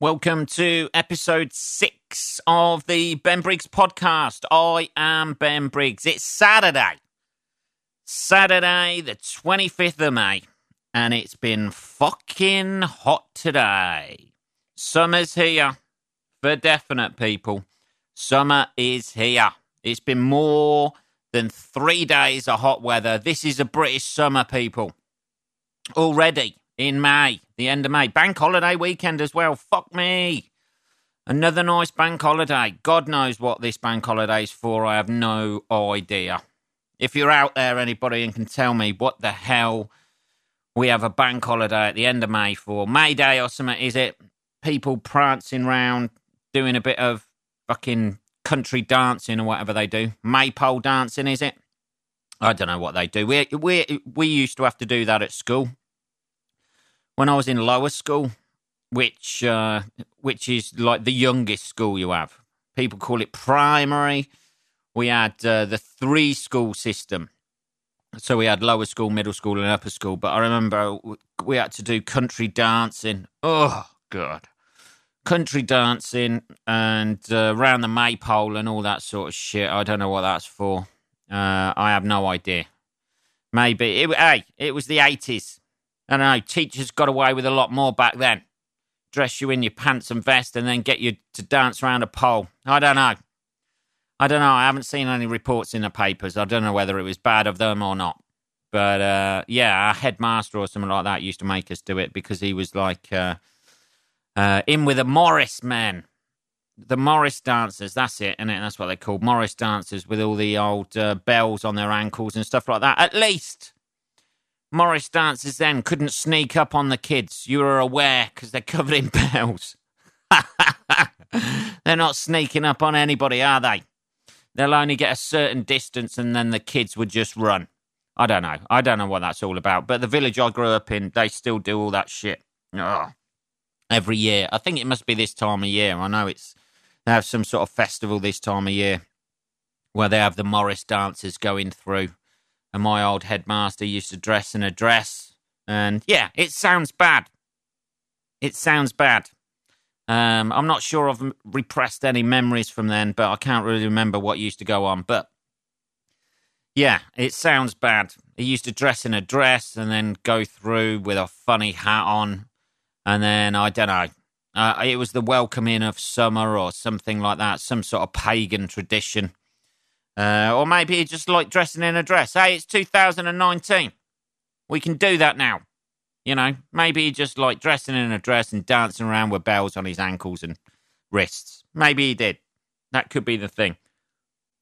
Welcome to episode six of the Ben Briggs podcast. I am Ben Briggs. It's Saturday, Saturday, the 25th of May, and it's been fucking hot today. Summer's here for definite people. Summer is here. It's been more than three days of hot weather. This is a British summer, people. Already in May, the end of May. Bank holiday weekend as well. Fuck me. Another nice bank holiday. God knows what this bank holiday's for. I have no idea. If you're out there, anybody, and can tell me what the hell we have a bank holiday at the end of May for, May Day or something, is it? People prancing round, doing a bit of fucking country dancing or whatever they do. Maypole dancing, is it? I don't know what they do. We we we used to have to do that at school when I was in lower school, which uh, which is like the youngest school you have. People call it primary. We had uh, the three school system. So we had lower school, middle school, and upper school. But I remember we had to do country dancing. Oh, God. Country dancing and uh, around the maypole and all that sort of shit. I don't know what that's for. Uh, I have no idea. Maybe. It, hey, it was the 80s. I don't know. Teachers got away with a lot more back then. Dress you in your pants and vest and then get you to dance around a pole. I don't know. I don't know. I haven't seen any reports in the papers. I don't know whether it was bad of them or not. But uh, yeah, our headmaster or something like that used to make us do it because he was like uh, uh, in with the Morris men. The Morris dancers, that's it, and that's what they called Morris dancers with all the old uh, bells on their ankles and stuff like that. At least Morris dancers then couldn't sneak up on the kids. You were aware because they're covered in bells. they're not sneaking up on anybody, are they? They'll only get a certain distance and then the kids would just run. I don't know. I don't know what that's all about. But the village I grew up in, they still do all that shit. Ugh. Every year. I think it must be this time of year. I know it's they have some sort of festival this time of year where they have the Morris dancers going through and my old headmaster used to dress in a dress. And yeah, it sounds bad. It sounds bad. Um, I'm not sure I've repressed any memories from then, but I can't really remember what used to go on. But yeah, it sounds bad. He used to dress in a dress and then go through with a funny hat on. And then, I don't know, uh, it was the welcoming of summer or something like that, some sort of pagan tradition. Uh, or maybe he just like dressing in a dress. Hey, it's 2019. We can do that now. You know, maybe he just like dressing in a dress and dancing around with bells on his ankles and wrists. Maybe he did. That could be the thing.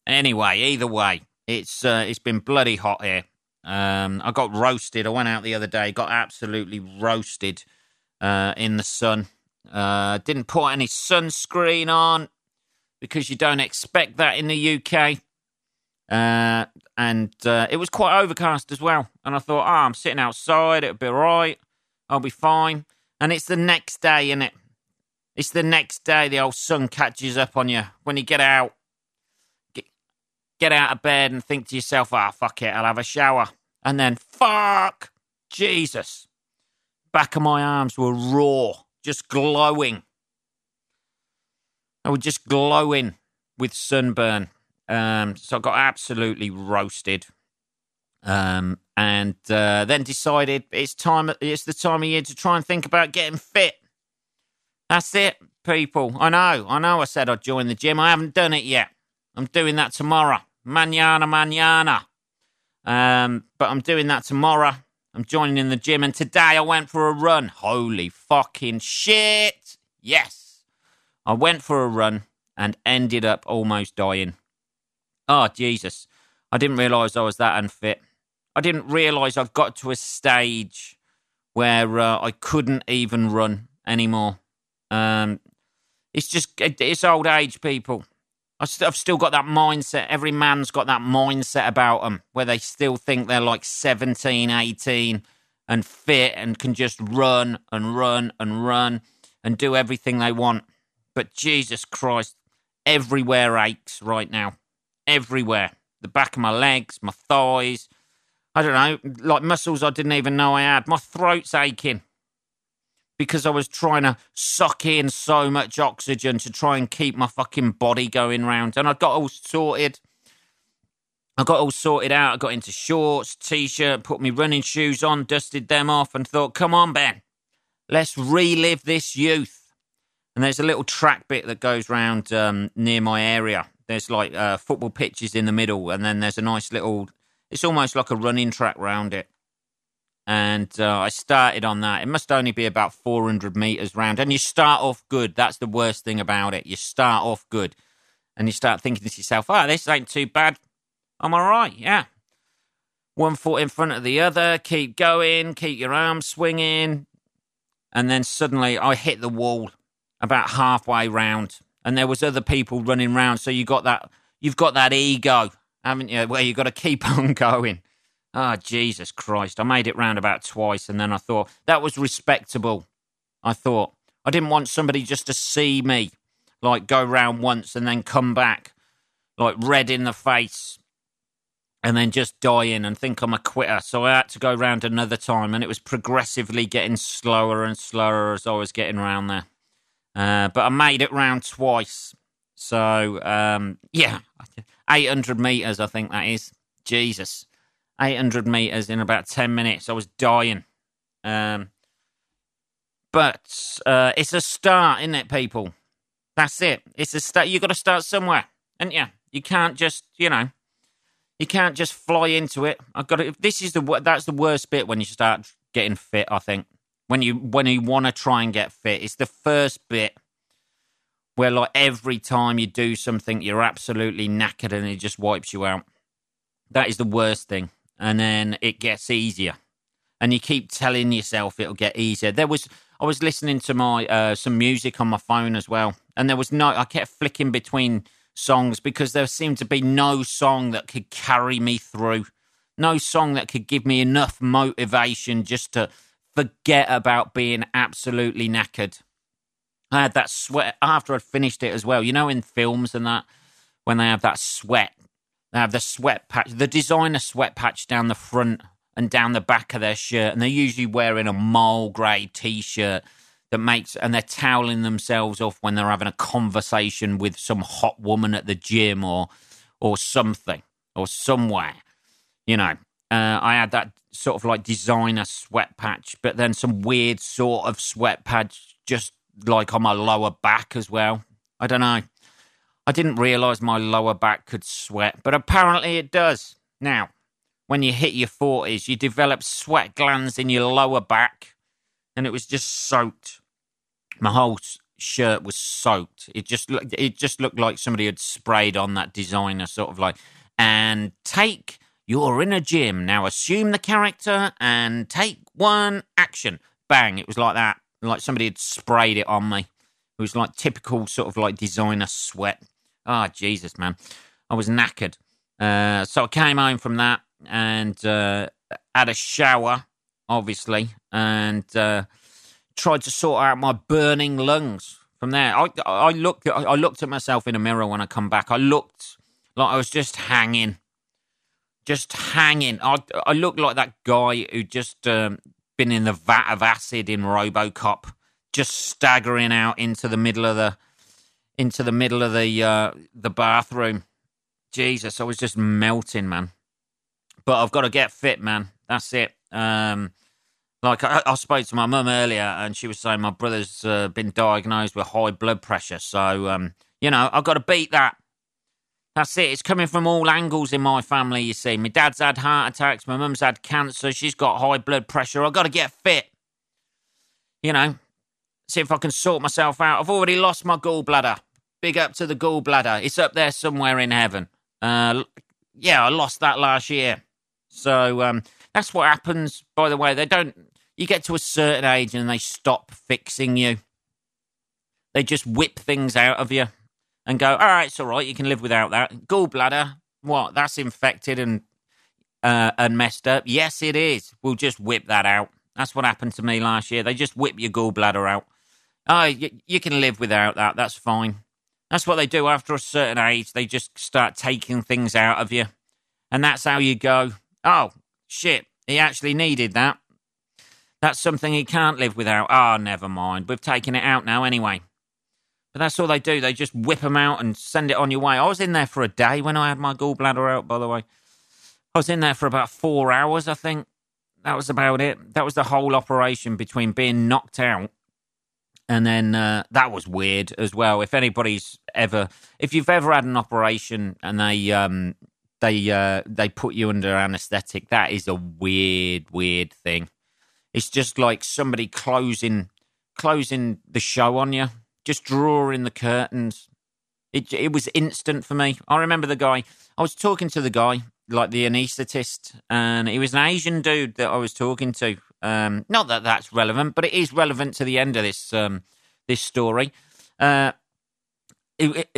Anyway, either way, it's uh, it's been bloody hot here. Um, I got roasted. I went out the other day, got absolutely roasted uh, in the sun. Uh, didn't put any sunscreen on because you don't expect that in the UK. Uh, and uh, it was quite overcast as well. And I thought, oh, I'm sitting outside, it'll be all right, I'll be fine. And it's the next day, isn't it? It's the next day the old sun catches up on you when you get out. Get, get out of bed and think to yourself, ah, oh, fuck it, I'll have a shower. And then, fuck, Jesus. Back of my arms were raw, just glowing. I was just glowing with sunburn. Um, so I got absolutely roasted. Um, and uh, then decided it's time. It's the time of year to try and think about getting fit. That's it, people. I know. I know. I said I'd join the gym. I haven't done it yet. I'm doing that tomorrow. Manana, manana. Um, but I'm doing that tomorrow. I'm joining in the gym, and today I went for a run. Holy fucking shit! Yes, I went for a run and ended up almost dying. Oh, Jesus. I didn't realise I was that unfit. I didn't realise I've got to a stage where uh, I couldn't even run anymore. Um, it's just, it's old age, people. I've still got that mindset. Every man's got that mindset about them where they still think they're like 17, 18 and fit and can just run and run and run and do everything they want. But Jesus Christ, everywhere aches right now everywhere. The back of my legs, my thighs. I don't know, like muscles I didn't even know I had. My throat's aching because I was trying to suck in so much oxygen to try and keep my fucking body going round. And I got all sorted. I got all sorted out. I got into shorts, t shirt, put my running shoes on, dusted them off, and thought, come on, Ben, let's relive this youth. And there's a little track bit that goes round um, near my area. There's like uh, football pitches in the middle, and then there's a nice little, it's almost like a running track round it. And uh, I started on that. It must only be about 400 meters round. And you start off good. That's the worst thing about it. You start off good. And you start thinking to yourself, oh, this ain't too bad I'm all right, yeah. One foot in front of the other, keep going, keep your arms swinging. And then suddenly I hit the wall about halfway round. And there was other people running round. So you got that you've got that ego, haven't you? Where you've got to keep on going. Ah, oh, Jesus Christ. I made it round about twice and then I thought that was respectable. I thought. I didn't want somebody just to see me, like go round once and then come back, like red in the face, and then just die in and think I'm a quitter. So I had to go round another time, and it was progressively getting slower and slower as I was getting around there. Uh, but I made it round twice. So um, yeah, 800 meters, I think that is. Jesus, 800 meters in about 10 minutes. I was dying. Um, but uh, it's a start, isn't it, people? That's it. It's a start. You've got to start somewhere, and yeah, you can't just, you know you can't just fly into it. I've got to. This is the that's the worst bit when you start getting fit. I think when you when you want to try and get fit, it's the first bit where like every time you do something, you're absolutely knackered and it just wipes you out. That is the worst thing, and then it gets easier, and you keep telling yourself it'll get easier. There was I was listening to my uh, some music on my phone as well, and there was no. I kept flicking between songs because there seemed to be no song that could carry me through. No song that could give me enough motivation just to forget about being absolutely knackered. I had that sweat after I'd finished it as well. You know, in films and that, when they have that sweat, they have the sweat patch, the designer sweat patch down the front and down the back of their shirt, and they're usually wearing a mole grey t shirt that makes and they're toweling themselves off when they're having a conversation with some hot woman at the gym or or something or somewhere you know uh, i had that sort of like designer sweat patch but then some weird sort of sweat patch just like on my lower back as well. I don't know. I didn't realize my lower back could sweat but apparently it does. Now when you hit your 40s you develop sweat glands in your lower back and it was just soaked. My whole shirt was soaked. It just it just looked like somebody had sprayed on that designer sort of like and take you're in a gym. Now assume the character and take one action. Bang it was like that. Like somebody had sprayed it on me. It was like typical sort of like designer sweat. Ah oh, jesus man. I was knackered. Uh, so i came home from that and uh, had a shower obviously and uh, tried to sort out my burning lungs. From there, I I looked I looked at myself in a mirror when I come back. I looked like I was just hanging, just hanging. I I looked like that guy who just um, been in the vat of acid in RoboCop, just staggering out into the middle of the into the middle of the uh, the bathroom. Jesus, I was just melting, man. But I've got to get fit, man. That's it. Um, like I, I spoke to my mum earlier, and she was saying my brother's uh, been diagnosed with high blood pressure. So um, you know, I've got to beat that. That's it. It's coming from all angles in my family. You see, my dad's had heart attacks. My mum's had cancer. She's got high blood pressure. I've got to get fit. You know, see if I can sort myself out. I've already lost my gallbladder. Big up to the gallbladder. It's up there somewhere in heaven. Uh, yeah, I lost that last year. So um, that's what happens. By the way, they don't you get to a certain age and they stop fixing you. They just whip things out of you and go, all right, it's all right, you can live without that. Gallbladder, what? That's infected and uh, and messed up. Yes, it is. We'll just whip that out. That's what happened to me last year. They just whip your gallbladder out. Oh, you, you can live without that. That's fine. That's what they do after a certain age. They just start taking things out of you. And that's how you go, oh, shit, he actually needed that. That's something he can't live without. Ah, oh, never mind. We've taken it out now anyway. But that's all they do. They just whip them out and send it on your way. I was in there for a day when I had my gallbladder out, by the way. I was in there for about four hours, I think. That was about it. That was the whole operation between being knocked out and then uh, that was weird as well. If anybody's ever, if you've ever had an operation and they um, they uh, they put you under anaesthetic, that is a weird, weird thing. It's just like somebody closing closing the show on you just drawing the curtains. It it was instant for me. I remember the guy. I was talking to the guy, like the anaesthetist, and he was an Asian dude that I was talking to. Um, not that that's relevant, but it is relevant to the end of this um, this story. Uh,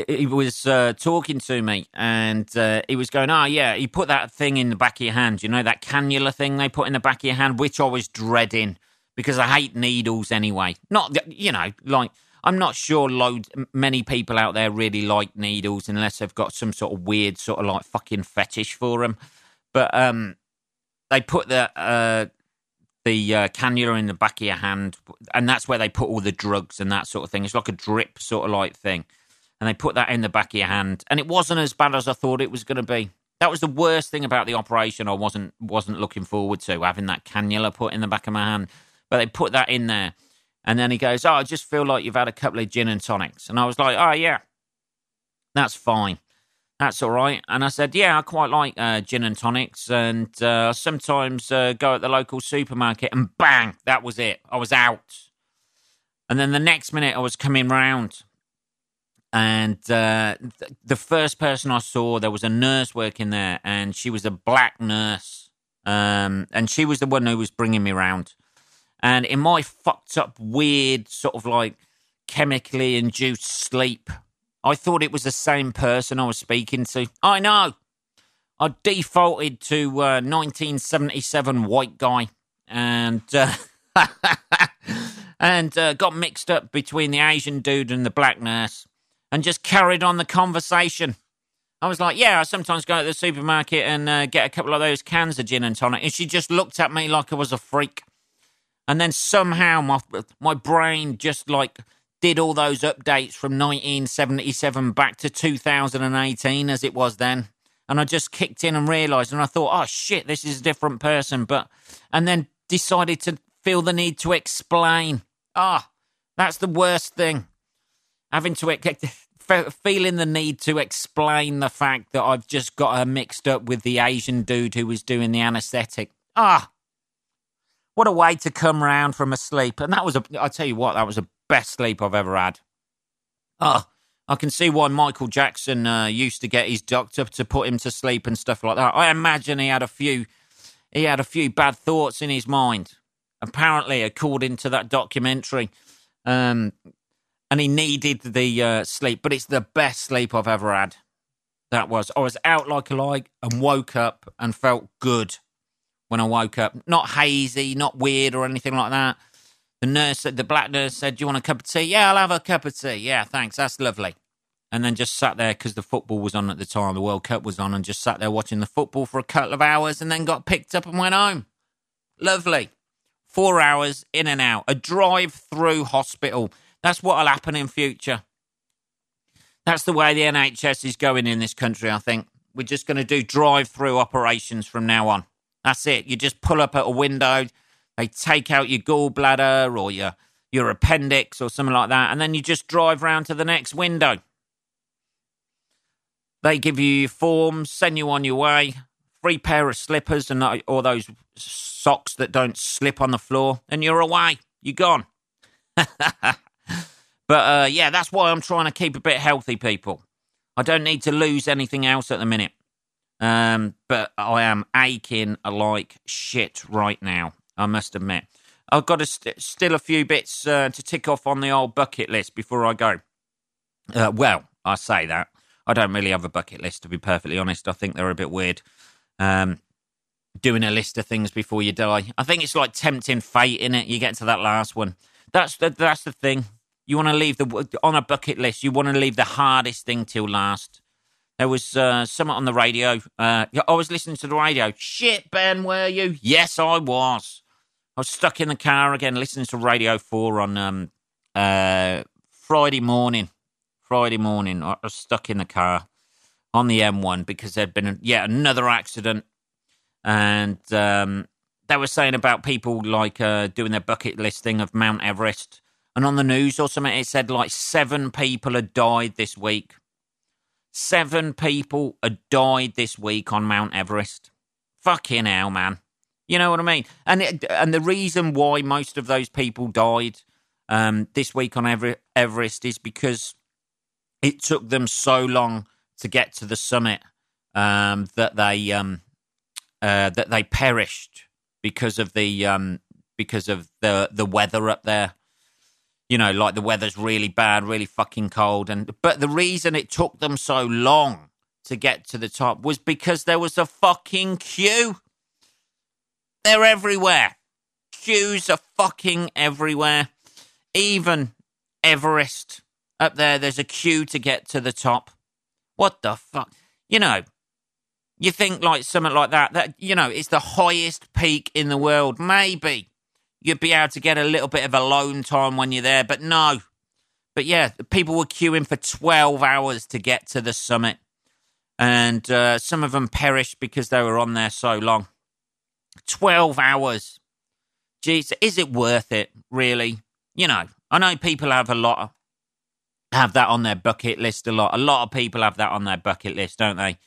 he, was uh, talking to me and uh, he was going, Oh, yeah, he put that thing in the back of your hand. You know, that cannula thing they put in the back of your hand, which I was dreading because I hate needles anyway. Not, you know, like I'm not sure loads, many people out there really like needles unless they've got some sort of weird sort of like fucking fetish for them. But um, they put the uh, the uh, cannula in the back of your hand, and that's where they put all the drugs and that sort of thing. It's like a drip sort of like thing, and they put that in the back of your hand, and it wasn't as bad as I thought it was going to be. That was the worst thing about the operation. I wasn't wasn't looking forward to having that cannula put in the back of my hand, but they put that in there and then he goes, Oh, I just feel like you've had a couple of gin and tonics. And I was like, Oh, yeah, that's fine. That's all right. And I said, Yeah, I quite like uh, gin and tonics. And uh, sometimes uh, go at the local supermarket and bang, that was it. I was out. And then the next minute I was coming round. And uh, th- the first person I saw, there was a nurse working there, and she was a black nurse. Um, and she was the one who was bringing me round. And in my fucked up, weird, sort of like chemically induced sleep, I thought it was the same person I was speaking to. I know. I defaulted to uh, 1977 white guy and uh, and uh, got mixed up between the Asian dude and the black nurse and just carried on the conversation. I was like, yeah, I sometimes go to the supermarket and uh, get a couple of those cans of gin and tonic. And she just looked at me like I was a freak and then somehow my my brain just like did all those updates from 1977 back to 2018 as it was then. And i just kicked in and realized and i thought oh shit this is a different person. But and then decided to feel the need to explain. Ah oh, that's the worst thing. Having to feeling the need to explain the fact that i've just got her mixed up with the asian dude who was doing the anesthetic ah what a way to come round from a sleep. And that was a, I tell you what, that was the best sleep I've ever had. Oh, I can see why Michael Jackson uh, used to get his doctor to put him to sleep and stuff like that. I imagine he had a few, he had a few bad thoughts in his mind. Apparently, according to that documentary, um, and he needed the uh, sleep. But it's the best sleep I've ever had. That was. I was out like a light and woke up and felt good when I woke up. Not hazy, not weird or anything like that. The nurse, the black nurse said, Do you want a cup of tea? Yeah, I'll have a cup of tea. Yeah, thanks. That's lovely. And then just sat there because the football was on at the time, the World Cup was on, and just sat there watching the football for a couple of hours and then got picked up and went home. Lovely. Four hours in and out. A drive through hospital. That's what'll happen in future. That's the way the NHS is going in this country, I think. We're just going to do drive through operations from now on. That's it. You just pull up at a window, they take out your gallbladder or your your appendix or something like that, and then you just drive round to the next window. They give you forms, send you on your way, free pair of slippers and all those socks that don't slip on the floor, and you're away. You're gone. but uh, yeah, that's why I'm trying to keep a bit healthy, people. I don't need to lose anything else at the minute. Um, but I am aching like shit right now. I must admit. I've got a st- still a few bits uh, to tick off on the old bucket list before I go. Uh, well, I say that. I don't really have a bucket list, to be perfectly honest. I think they're a bit weird. Um, doing a list of things before you die. I think it's like tempting fate in it. You get to that last one. That's the that's the thing. You want to leave the on a bucket list. You want to leave the hardest thing till last. There was uh, someone on the radio. Uh, I was listening to the radio. Shit, Ben, were you? Yes, I was. I was stuck in the car again, listening to Radio 4 on um, uh, Friday morning. Friday morning, I was stuck in the car on the M1 because there'd been yet another accident. And um, they were saying about people like uh, doing their bucket list thing of Mount Everest. And on the news or something, it said like seven people had died this week. Seven people had died this week on Mount Everest. Fucking hell, man. You know what I mean? And it, and the reason why most of those people died um, this week on Ever- Everest is because it took them so long to get to the summit um, that they um, uh, that they perished because of the um, because of the the weather up there. You know, like the weather's really bad, really fucking cold, and but the reason it took them so long to get to the top was because there was a fucking queue. They're everywhere. Queues are fucking everywhere. Even Everest up there, there's a queue to get to the top. What the fuck? You know, you think like something like that, that, you know, it's the highest peak in the world. Maybe you'd be able to get a little bit of alone time when you're there, but no. But yeah, people were queuing for 12 hours to get to the summit. And uh, some of them perished because they were on there so long. 12 hours. Jeez, is it worth it, really? You know, I know people have a lot of, have that on their bucket list a lot. A lot of people have that on their bucket list, don't they?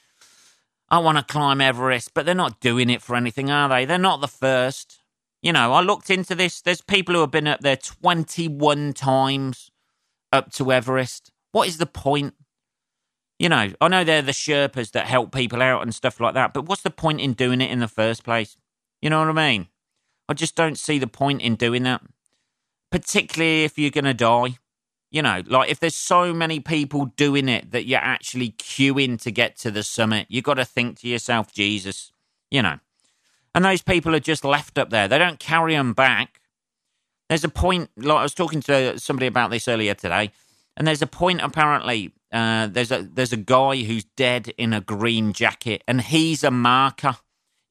I want to climb Everest, but they're not doing it for anything, are they? They're not the first. You know, I looked into this. There's people who have been up there 21 times up to Everest. What is the point? You know, I know they're the Sherpas that help people out and stuff like that, but what's the point in doing it in the first place? You know what I mean? I just don't see the point in doing that, particularly if you're going to die. You know, like if there's so many people doing it that you're actually queuing to get to the summit, you got to think to yourself, Jesus, you know. And those people are just left up there. They don't carry them back. There's a point, like I was talking to somebody about this earlier today, and there's a point apparently. Uh, there's a there's a guy who's dead in a green jacket, and he's a marker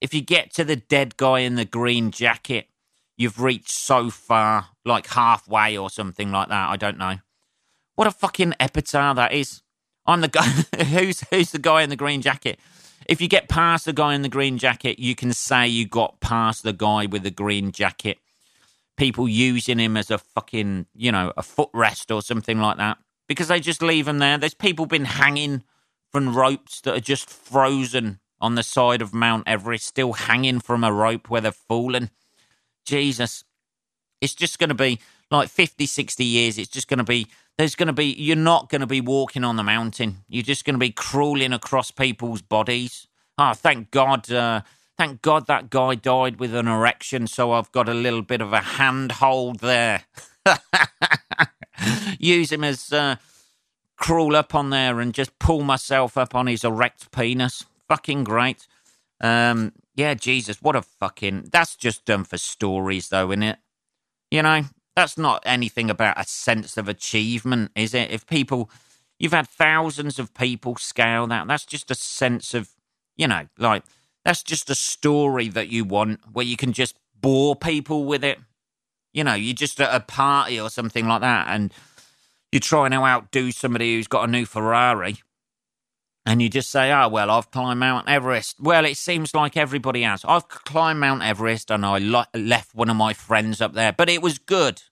if you get to the dead guy in the green jacket, you've reached so far, like halfway or something like that. I don't know. What a fucking epitaph that is. I'm the guy who's who's the guy in the green jacket. If you get past the guy in the green jacket, you can say you got past the guy with the green jacket. People using him as a fucking, you know, a footrest or something like that. Because they just leave him there. There's people been hanging from ropes that are just frozen on the side of Mount Everest, still hanging from a rope where they've fallen. Jesus. It's just going to be like 50, 60 years. It's just going to be, there's going to be, you're not going to be walking on the mountain. You're just going to be crawling across people's bodies. Oh, thank God. Uh, thank God that guy died with an erection, so I've got a little bit of a handhold there. Use him as uh, crawl up on there and just pull myself up on his erect penis fucking great. Um, yeah, Jesus, what a fucking. That's just done for stories, though, isn't it? You know, that's not anything about a sense of achievement, is it? If people, you've had thousands of people scale that, that's just a sense of, you know, like, that's just a story that you want where you can just bore people with it. You know, you're just at a party or something like that and you're trying to outdo somebody who's got a new Ferrari and you just say, oh, well, I've climbed Mount Everest. Well, it seems like everybody has. I've climbed Mount Everest and I left one of my friends up there, but it was good.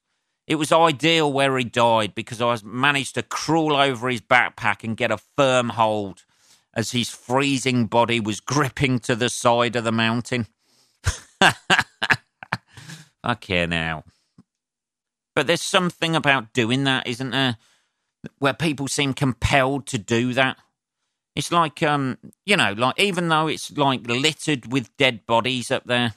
It was ideal where he died because I managed to crawl over his backpack and get a firm hold as his freezing body was gripping to the side of the mountain. okay, now. But there's something about doing that, isn't there? Where people seem compelled to do that. It's like, um, you know, like even though it's like littered with dead bodies up there,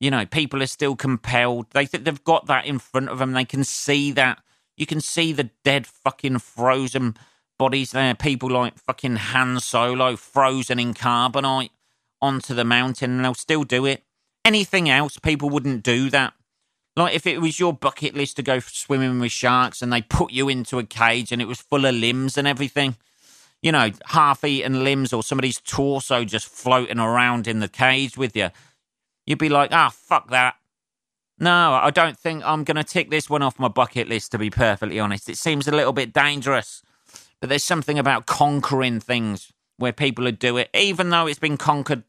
you know, people are still compelled. They think they've got that in front of them. They can see that. You can see the dead fucking frozen bodies there. People like fucking Han Solo frozen in carbonite onto the mountain, and they'll still do it. Anything else, people wouldn't do that. Like if it was your bucket list to go swimming with sharks and they put you into a cage and it was full of limbs and everything, you know, half eaten limbs or somebody's torso just floating around in the cage with you, you'd be like, ah, oh, fuck that. No, I don't think I'm going to tick this one off my bucket list, to be perfectly honest. It seems a little bit dangerous, but there's something about conquering things where people would do it, even though it's been conquered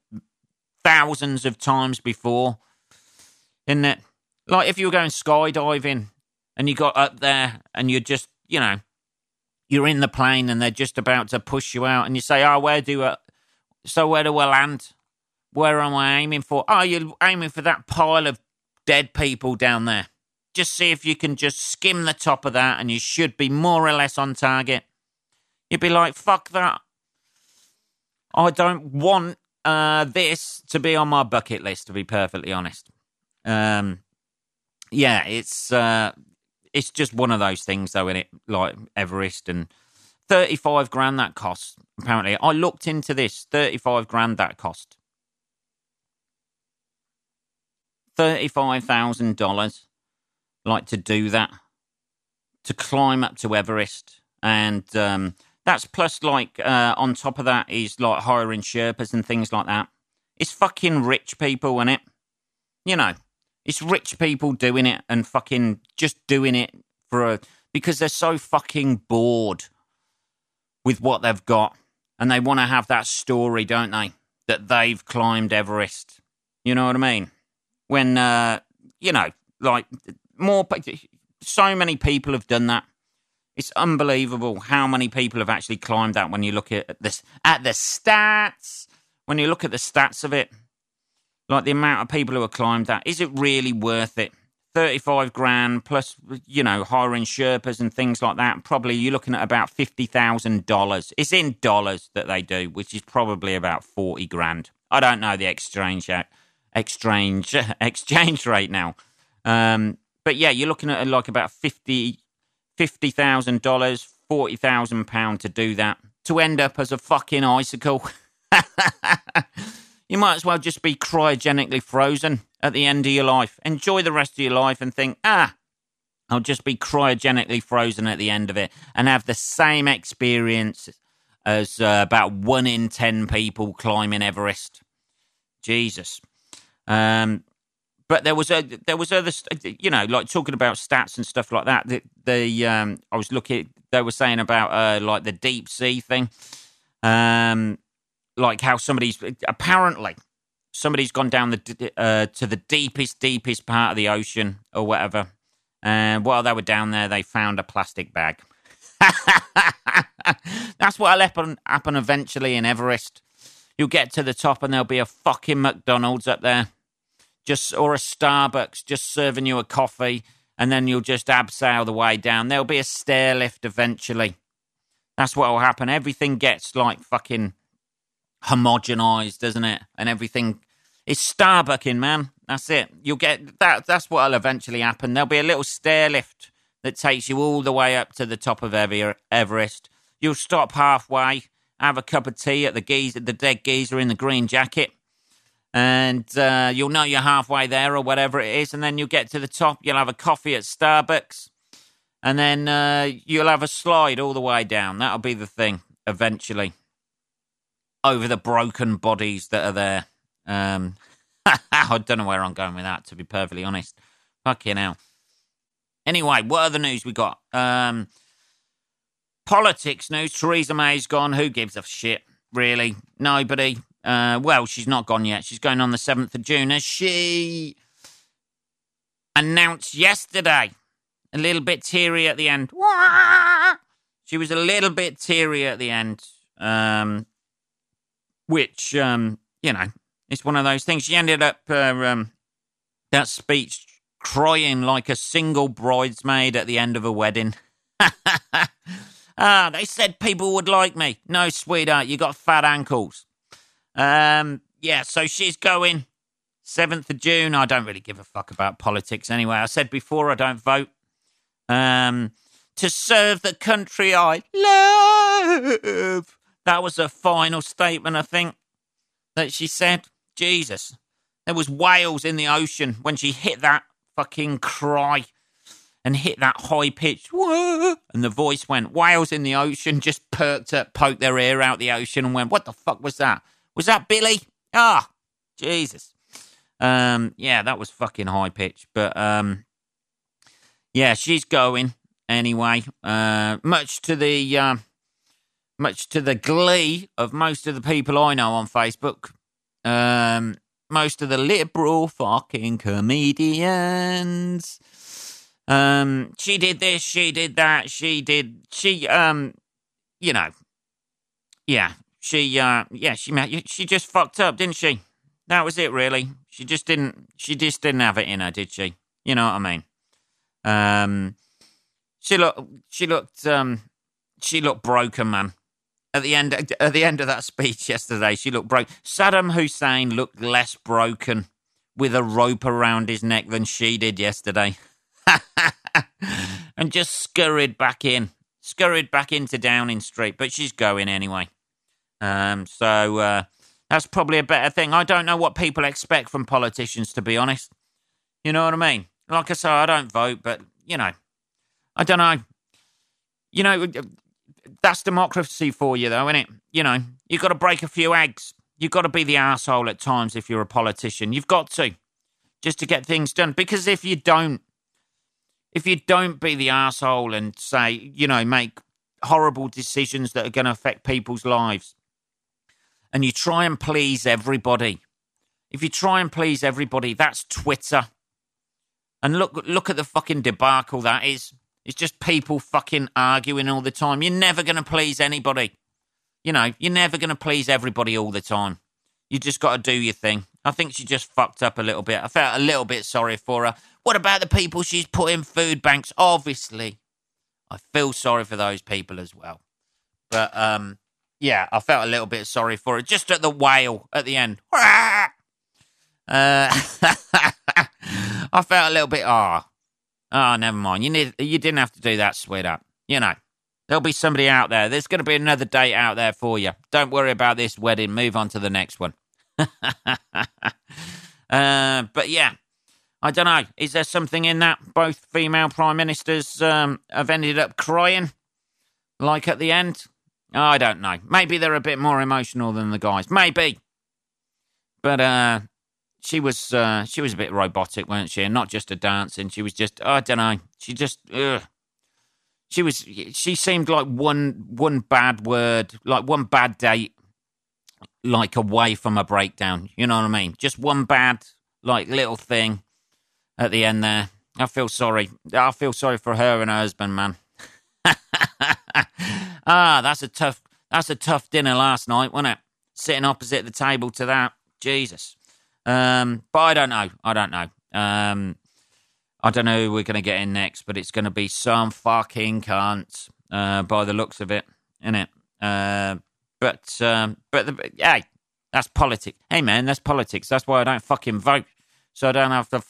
thousands of times before. Isn't it? Like if you were going skydiving and you got up there and you're just, you know, you're in the plane and they're just about to push you out and you say, oh, where do I, so where do I land? Where am I aiming for? Oh, you're aiming for that pile of dead people down there. Just see if you can just skim the top of that and you should be more or less on target. You'd be like, fuck that. I don't want uh, this to be on my bucket list, to be perfectly honest. Um, yeah, it's uh, it's just one of those things, though, in it like Everest and thirty-five grand that cost. Apparently, I looked into this. Thirty-five grand that cost. Thirty-five thousand dollars, like to do that, to climb up to Everest, and um, that's plus like uh, on top of that is like hiring Sherpas and things like that. It's fucking rich people, in it? You know, it's rich people doing it and fucking just doing it for a because they're so fucking bored with what they've got and they want to have that story, don't they? That they've climbed Everest. You know what I mean? When uh, you know, like more so many people have done that. It's unbelievable how many people have actually climbed that when you look at this at the stats. When you look at the stats of it, like the amount of people who have climbed that, is it really worth it? 35 grand plus, you know, hiring Sherpas and things like that. Probably you're looking at about $50,000. It's in dollars that they do, which is probably about 40 grand. I don't know the exchange exchange exchange rate now. Um, but yeah, you're looking at like about 50 $50,000, 40,000 pound to do that to end up as a fucking icicle. you might as well just be cryogenically frozen at the end of your life. Enjoy the rest of your life and think, ah, I'll just be cryogenically frozen at the end of it and have the same experience as uh, about one in 10 people climbing Everest. Jesus. Um, but there was a there was other you know like talking about stats and stuff like that. The, the um, I was looking they were saying about uh, like the deep sea thing. Um, like how somebody's apparently somebody's gone down the uh, to the deepest deepest part of the ocean or whatever. And while they were down there they found a plastic bag. That's what'll happen, happen eventually in everest. You'll get to the top and there'll be a fucking mcdonald's up there. Just or a starbucks just serving you a coffee. And then you'll just abseil the way down. There'll be a stair lift eventually. That's what'll happen. Everything gets like fucking homogenized, doesn't it? And everything. It's Starbucking, man. That's it. You'll get that. That's what'll eventually happen. There'll be a little stair lift that takes you all the way up to the top of Everest. You'll stop halfway, have a cup of tea at the geezer, the dead geezer in the green jacket, and uh, you'll know you're halfway there or whatever it is. And then you'll get to the top. You'll have a coffee at Starbucks, and then uh, you'll have a slide all the way down. That'll be the thing eventually over the broken bodies that are there. Um, I don't know where I'm going with that, to be perfectly honest. Fucking hell. Anyway, what other news we got? Um, politics news. Theresa May's gone. Who gives a shit? Really? Nobody. Uh, well, she's not gone yet. She's going on the 7th of June, as she announced yesterday. A little bit teary at the end. She was a little bit teary at the end. Um, which um, you know, it's one of those things. She ended up uh, um, that speech crying like a single bridesmaid at the end of a wedding. ah, they said people would like me. No, sweetheart, you got fat ankles. Um, yeah, so she's going 7th of June. I don't really give a fuck about politics anyway. I said before I don't vote. Um, to serve the country I love. That was her final statement, I think, that she said. Jesus. There was whales in the ocean when she hit that fucking cry and hit that high pitch. And the voice went, whales in the ocean, just perked up, poked their ear out the ocean and went, what the fuck was that? Was that Billy? Ah, Jesus. Um, yeah, that was fucking high pitch. But um, yeah, she's going anyway. Uh, much to the uh, much to the glee of most of the people I know on Facebook. Um, most of the liberal fucking comedians. Um, she did this, she did that, she did, she, um, you know, yeah, she, uh, yeah, she, she just fucked up, didn't she? That was it, really. She just didn't, she just didn't have it in her, did she? You know what I mean? Um, she looked, she looked, um, she looked broken, man. At the end, at the end of that speech yesterday, she looked broke. Saddam Hussein looked less broken with a rope around his neck than she did yesterday, and just scurried back in, scurried back into Downing Street. But she's going anyway. Um, so uh, that's probably a better thing. I don't know what people expect from politicians, to be honest. You know what I mean? Like I say, I don't vote, but you know, I don't know. You know, that's democracy for you, though, isn't it? You know, you've got to break a few eggs. You've got to be the asshole at times if you're a politician. You've got to, just to get things done. Because if you don't, if you don't be the asshole and say, you know, make horrible decisions that are going to affect people's lives, and you try and please everybody, if you try and please everybody, that's Twitter. And look, look at the fucking debacle that is. It's just people fucking arguing all the time. You're never going to please anybody. You know, you're never going to please everybody all the time. You just got to do your thing. I think she just fucked up a little bit. I felt a little bit sorry for her. What about the people she's put in food banks? Obviously, I feel sorry for those people as well. But um, yeah, I felt a little bit sorry for her. Just at the wail at the end. Uh, I felt a little bit ah. Oh, never mind. You need you didn't have to do that, sweetheart. You know, there'll be somebody out there. There's going to be another date out there for you. Don't worry about this wedding. Move on to the next one. uh, but yeah, I don't know. Is there something in that? Both female prime ministers um, have ended up crying, like at the end. I don't know. Maybe they're a bit more emotional than the guys. Maybe. But uh, she was uh, she was a bit robotic, weren't she? And not just a dancing. She was just oh, I don't know. She just ugh. she was she seemed like one one bad word, like one bad date, like away from a breakdown. You know what I mean? Just one bad like little thing at the end there. I feel sorry. I feel sorry for her and her husband, man. ah, that's a tough that's a tough dinner last night, wasn't it? Sitting opposite the table to that. Jesus. Um, but I don't know. I don't know. Um, I don't know who we're going to get in next, but it's going to be some fucking cunt uh, by the looks of it, isn't it? Uh, but um, but the, hey, that's politics. Hey man, that's politics. That's why I don't fucking vote. So I don't have to,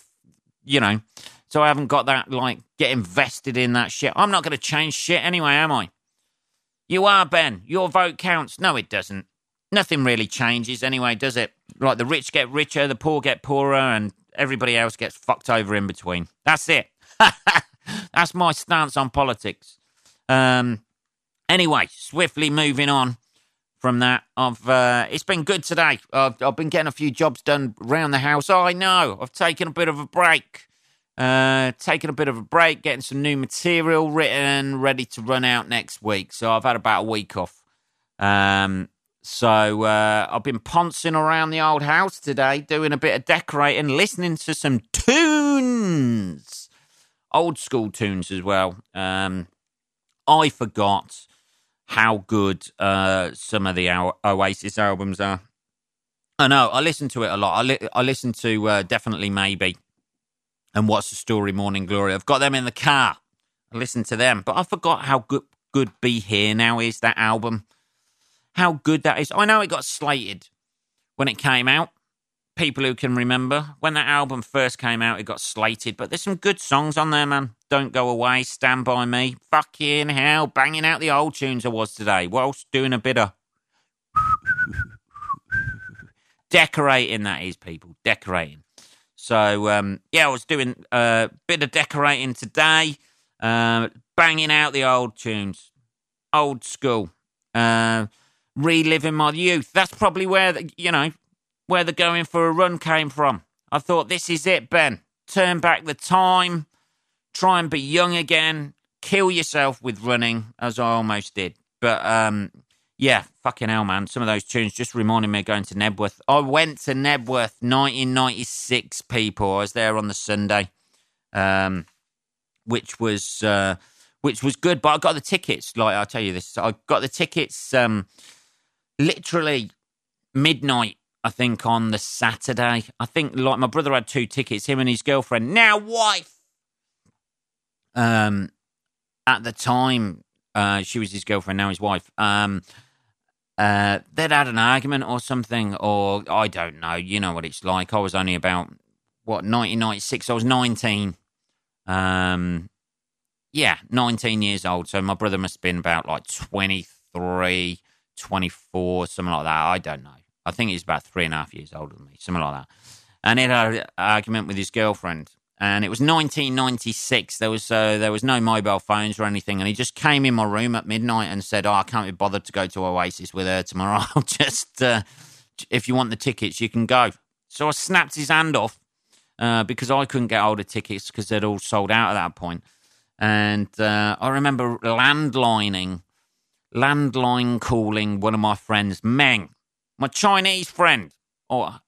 you know. So I haven't got that like get invested in that shit. I'm not going to change shit anyway, am I? You are Ben. Your vote counts. No, it doesn't nothing really changes anyway, does it? Like the rich get richer, the poor get poorer, and everybody else gets fucked over in between. That's it. That's my stance on politics. Um, anyway, swiftly moving on from that. I've uh, it's been good today. I've, I've been getting a few jobs done around the house. I know. I've taken a bit of a break. Uh, taking a bit of a break, getting some new material written, ready to run out next week. So I've had about a week off. Um, so uh, I've been poncing around the old house today, doing a bit of decorating, listening to some tunes, old school tunes as well. Um, I forgot how good uh, some of the Oasis albums are. I know I listen to it a lot. I, li- I listen to uh, definitely maybe and what's the story, Morning Glory. I've got them in the car. I listen to them, but I forgot how good good Be Here Now is that album how good that is. I know it got slated when it came out. People who can remember when that album first came out, it got slated, but there's some good songs on there, man. Don't Go Away, Stand By Me, fucking hell, banging out the old tunes I was today, whilst doing a bit of decorating, that is, people, decorating. So, um, yeah, I was doing a bit of decorating today, uh, banging out the old tunes, old school. Uh, reliving my youth. That's probably where the, you know where the going for a run came from. I thought, this is it, Ben. Turn back the time, try and be young again, kill yourself with running, as I almost did. But um, yeah, fucking hell, man. Some of those tunes just reminded me of going to Knebworth. I went to Knebworth 1996, people. I was there on the Sunday, um, which was uh, which was good. But I got the tickets. Like I'll tell you this, I got the tickets um, literally midnight. I think on the Saturday. I think like my brother had two tickets. Him and his girlfriend, now wife. Um, at the time, uh, she was his girlfriend, now his wife. Um, uh, they'd had an argument or something, or I don't know. You know what it's like. I was only about what 1996. I was 19. Um, yeah, 19 years old. So my brother must have been about like 23, 24, something like that. I don't know. I think he's about three and a half years older than me, something like that. And he had an argument with his girlfriend. And it was 1996. There was uh, there was no mobile phones or anything, and he just came in my room at midnight and said, "Oh, I can't be bothered to go to Oasis with her tomorrow. I'll just uh, if you want the tickets, you can go." So I snapped his hand off uh, because I couldn't get hold of tickets because they'd all sold out at that point. And uh, I remember landlining, landline calling one of my friends, Meng, my Chinese friend, or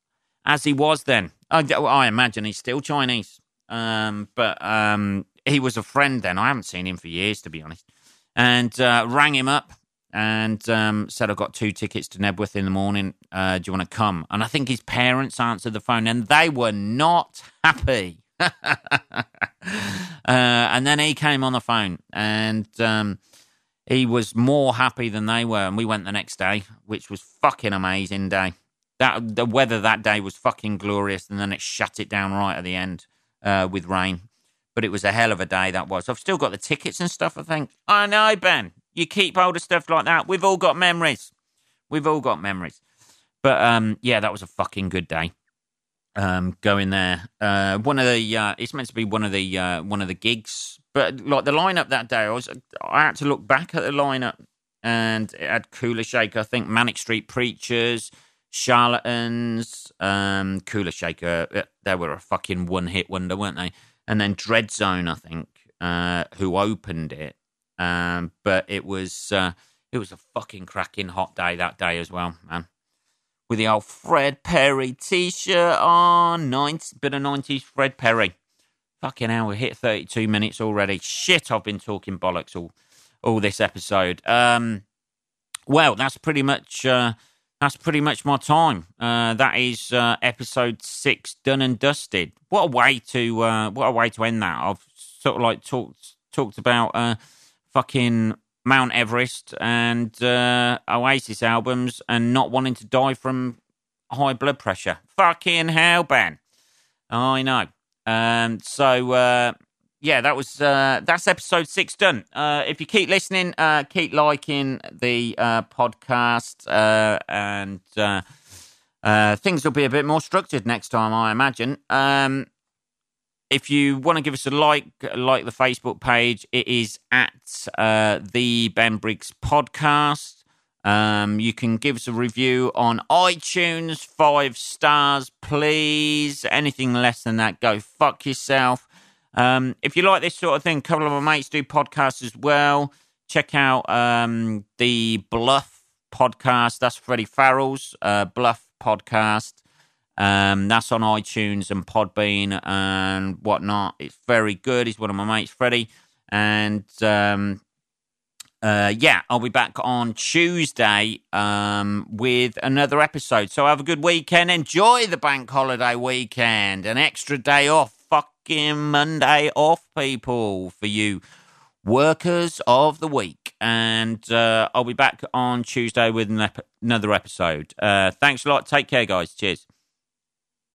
as he was then. I, I imagine he's still Chinese. Um, but um, he was a friend then. I haven't seen him for years, to be honest. And uh, rang him up and um, said, I've got two tickets to Knebworth in the morning. Uh, do you want to come? And I think his parents answered the phone and they were not happy. uh, and then he came on the phone and um, he was more happy than they were. And we went the next day, which was fucking amazing day. That the weather that day was fucking glorious, and then it shut it down right at the end uh, with rain. But it was a hell of a day that was. I've still got the tickets and stuff. I think. I know, Ben. You keep hold of stuff like that. We've all got memories. We've all got memories. But um, yeah, that was a fucking good day. Um, going there. Uh, one of the uh, it's meant to be one of the uh, one of the gigs, but like the lineup that day, I was I had to look back at the lineup, and it had Kula Shaker, I think Manic Street Preachers, Charlatans, um, Kula Shaker. Uh, they were a fucking one hit wonder, weren't they? And then Dreadzone, I think, uh, who opened it. Um, but it was uh, it was a fucking cracking hot day that day as well, man. With the old Fred Perry t-shirt on, 90, bit of nineties Fred Perry. Fucking hell, we hit thirty two minutes already. Shit, I've been talking bollocks all all this episode. Um, well, that's pretty much uh, that's pretty much my time. Uh, that is uh, episode six done and dusted. What a way to uh, what a way to end that. I've sort of like talked talked about uh, fucking Mount Everest and uh, Oasis albums and not wanting to die from high blood pressure. Fucking hell, Ben. I know. Um, so uh, yeah, that was uh, that's episode six done. Uh, if you keep listening, uh, keep liking the uh, podcast, uh, and uh, uh, things will be a bit more structured next time, I imagine. Um, if you want to give us a like, like the Facebook page, it is at uh, the Ben Briggs podcast. Um, you can give us a review on iTunes, five stars, please. Anything less than that, go fuck yourself. Um, if you like this sort of thing, a couple of my mates do podcasts as well. Check out um, the Bluff podcast. That's Freddie Farrell's uh, Bluff podcast. Um, that's on iTunes and Podbean and whatnot. It's very good. He's one of my mates, Freddie. And um, uh, yeah, I'll be back on Tuesday um, with another episode. So have a good weekend. Enjoy the bank holiday weekend. An extra day off fucking Monday off, people, for you workers of the week. And uh, I'll be back on Tuesday with another episode. Uh, thanks a lot. Take care, guys. Cheers.